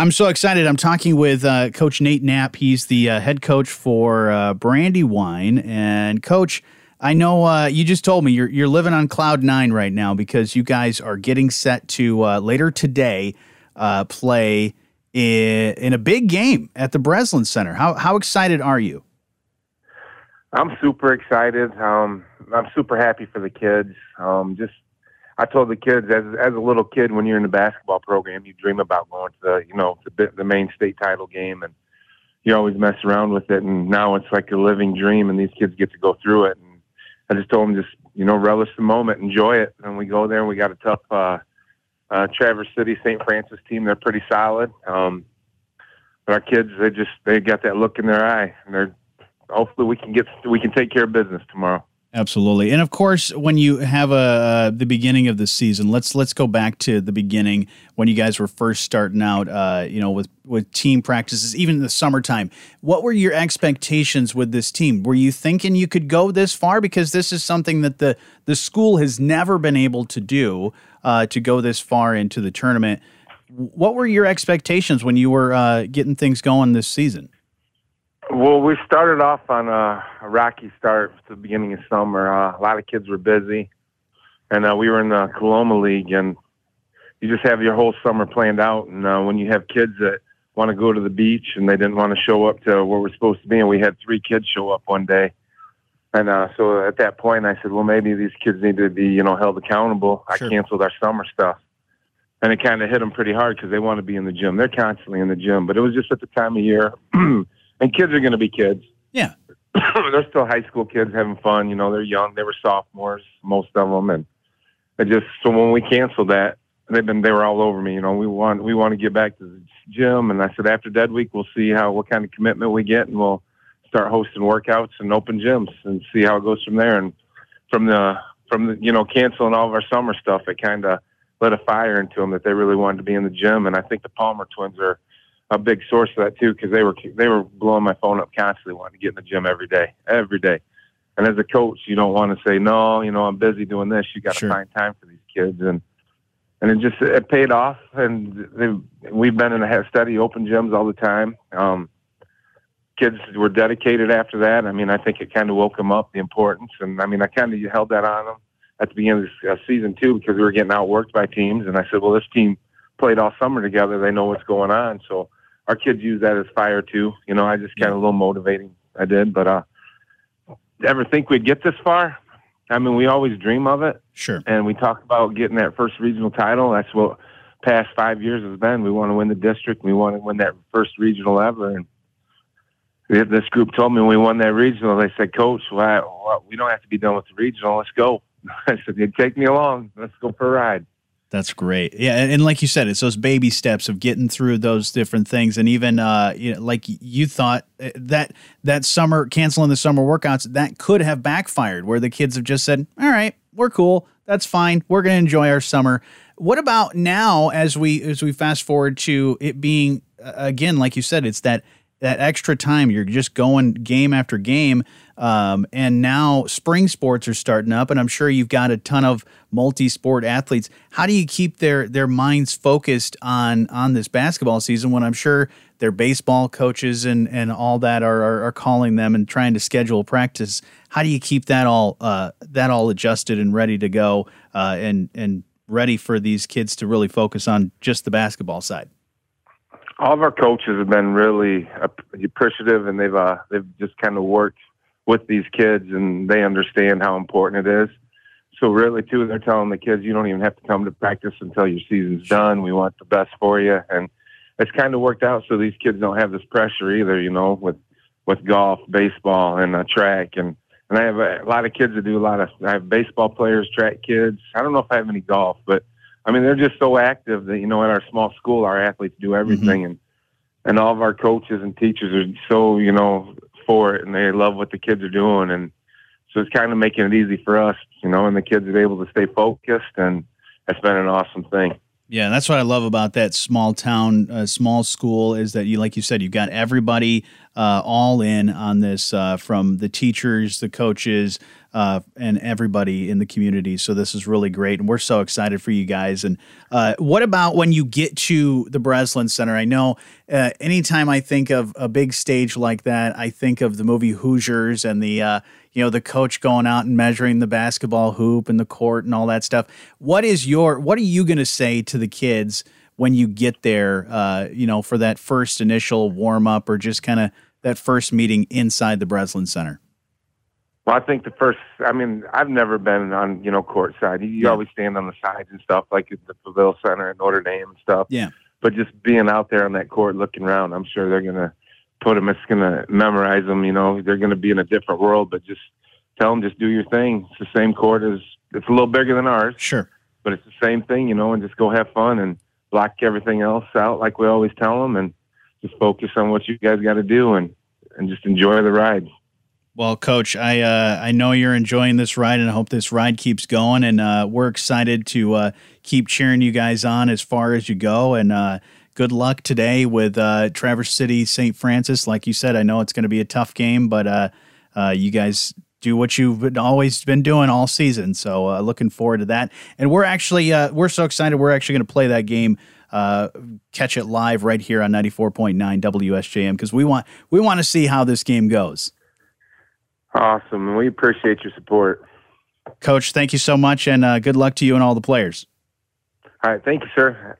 I'm so excited. I'm talking with uh, Coach Nate Knapp. He's the uh, head coach for uh, Brandywine. And, Coach, I know uh, you just told me you're, you're living on cloud nine right now because you guys are getting set to uh, later today uh, play in, in a big game at the Breslin Center. How, how excited are you? I'm super excited. Um, I'm super happy for the kids. Um, just I told the kids as as a little kid when you're in the basketball program, you dream about going to the you know the the main state title game, and you always mess around with it. And now it's like a living dream, and these kids get to go through it. And I just told them just you know relish the moment, enjoy it. And we go there, and we got a tough uh, uh, Traverse City St. Francis team. They're pretty solid. Um, but our kids, they just they got that look in their eye, and they're hopefully we can get we can take care of business tomorrow. Absolutely, and of course, when you have a uh, the beginning of the season, let's let's go back to the beginning when you guys were first starting out. Uh, you know, with with team practices, even in the summertime. What were your expectations with this team? Were you thinking you could go this far? Because this is something that the the school has never been able to do uh, to go this far into the tournament. What were your expectations when you were uh, getting things going this season? Well, we started off on a, a rocky start at the beginning of summer. Uh, a lot of kids were busy, and uh, we were in the Coloma League, and you just have your whole summer planned out. And uh, when you have kids that want to go to the beach and they didn't want to show up to where we're supposed to be, and we had three kids show up one day, and uh, so at that point, I said, well, maybe these kids need to be, you know, held accountable. Sure. I canceled our summer stuff. And it kind of hit them pretty hard because they want to be in the gym. They're constantly in the gym, but it was just at the time of year and kids are going to be kids. Yeah. they're still high school kids having fun. You know, they're young. They were sophomores, most of them, and I just so when we canceled that, they've been they were all over me. You know, we want we want to get back to the gym, and I said after Dead Week we'll see how what kind of commitment we get, and we'll start hosting workouts and open gyms and see how it goes from there. And from the from the you know canceling all of our summer stuff, it kind of lit a fire into them that they really wanted to be in the gym. And I think the Palmer twins are a big source of that too because they were they were blowing my phone up constantly, wanting to get in the gym every day, every day. And as a coach, you don't want to say no. You know, I'm busy doing this. You got to sure. find time for these kids, and and it just it paid off. And they, we've been in a steady open gyms all the time. Um, kids were dedicated after that. I mean, I think it kind of woke them up the importance, and I mean, I kind of held that on them at the beginning of season two because we were getting outworked by teams, and I said, well, this team played all summer together. They know what's going on, so our kids use that as fire too. You know, I just kind of a little motivating. I did, but uh, ever think we'd get this far? I mean, we always dream of it. Sure. And we talk about getting that first regional title. That's what past five years has been. We want to win the district. We want to win that first regional ever. And this group told me when we won that regional, they said, Coach, well, well, we don't have to be done with the regional. Let's go. I said, take me along. Let's go for a ride. That's great. Yeah, and, like you said, it's those baby steps of getting through those different things, and even uh, you know, like you thought uh, that that summer canceling the summer workouts that could have backfired, where the kids have just said, "All right, we're cool, that's fine, we're going to enjoy our summer." What about now, as we as we fast forward to it being again, like you said, it's that that extra time. You're just going game after game. Um, and now spring sports are starting up, and I'm sure you've got a ton of multi-sport athletes. How do you keep their their minds focused on on this basketball season when I'm sure their baseball coaches and and all that are, are, are calling them and trying to schedule practice? How do you keep that all uh, that all adjusted and ready to go uh, and and ready for these kids to really focus on just the basketball side? all of our coaches have been really appreciative, and they've uh, they've just kind of worked with these kids, and they understand how important it is. So really, too, they're telling the kids you don't even have to come to practice until your season's done. We want the best for you, and it's kind of worked out so these kids don't have this pressure either. You know, with with golf, baseball, and uh, track, and and I have a, a lot of kids that do a lot of. I have baseball players, track kids. I don't know if I have any golf, but I mean, they're just so active that you know, at our small school, our athletes do everything, mm-hmm. and and all of our coaches and teachers are so you know it, and they love what the kids are doing, and so it's kind of making it easy for us, you know, and the kids are able to stay focused, and that's been an awesome thing. Yeah, that's what I love about that small town, uh, small school is that you, like you said, you've got everybody uh, all in on this uh, from the teachers, the coaches, uh, and everybody in the community. So this is really great, and we're so excited for you guys. And uh, what about when you get to the Breslin Center? I know uh, anytime I think of a big stage like that, I think of the movie Hoosiers and the uh, you know the coach going out and measuring the basketball hoop and the court and all that stuff. What is your what are you going to say to the kids? When you get there, uh, you know, for that first initial warm up or just kind of that first meeting inside the Breslin Center? Well, I think the first, I mean, I've never been on, you know, court side. You, you yeah. always stand on the sides and stuff, like at the Pavil Center at Notre Dame and stuff. Yeah. But just being out there on that court looking around, I'm sure they're going to put them, it's going to memorize them, you know, they're going to be in a different world, but just tell them, just do your thing. It's the same court as, it's a little bigger than ours. Sure. But it's the same thing, you know, and just go have fun and, block everything else out like we always tell them and just focus on what you guys got to do and, and just enjoy the ride. Well, Coach, I uh, I know you're enjoying this ride, and I hope this ride keeps going. And uh, we're excited to uh, keep cheering you guys on as far as you go. And uh, good luck today with uh, Traverse City St. Francis. Like you said, I know it's going to be a tough game, but uh, you guys do what you've always been doing all season. So uh, looking forward to that. And we're actually uh, we're so excited. We're actually going to play that game, uh, catch it live right here on ninety four point nine WSJM because we want we want to see how this game goes. Awesome, and we appreciate your support, Coach. Thank you so much, and uh, good luck to you and all the players. All right, thank you, sir.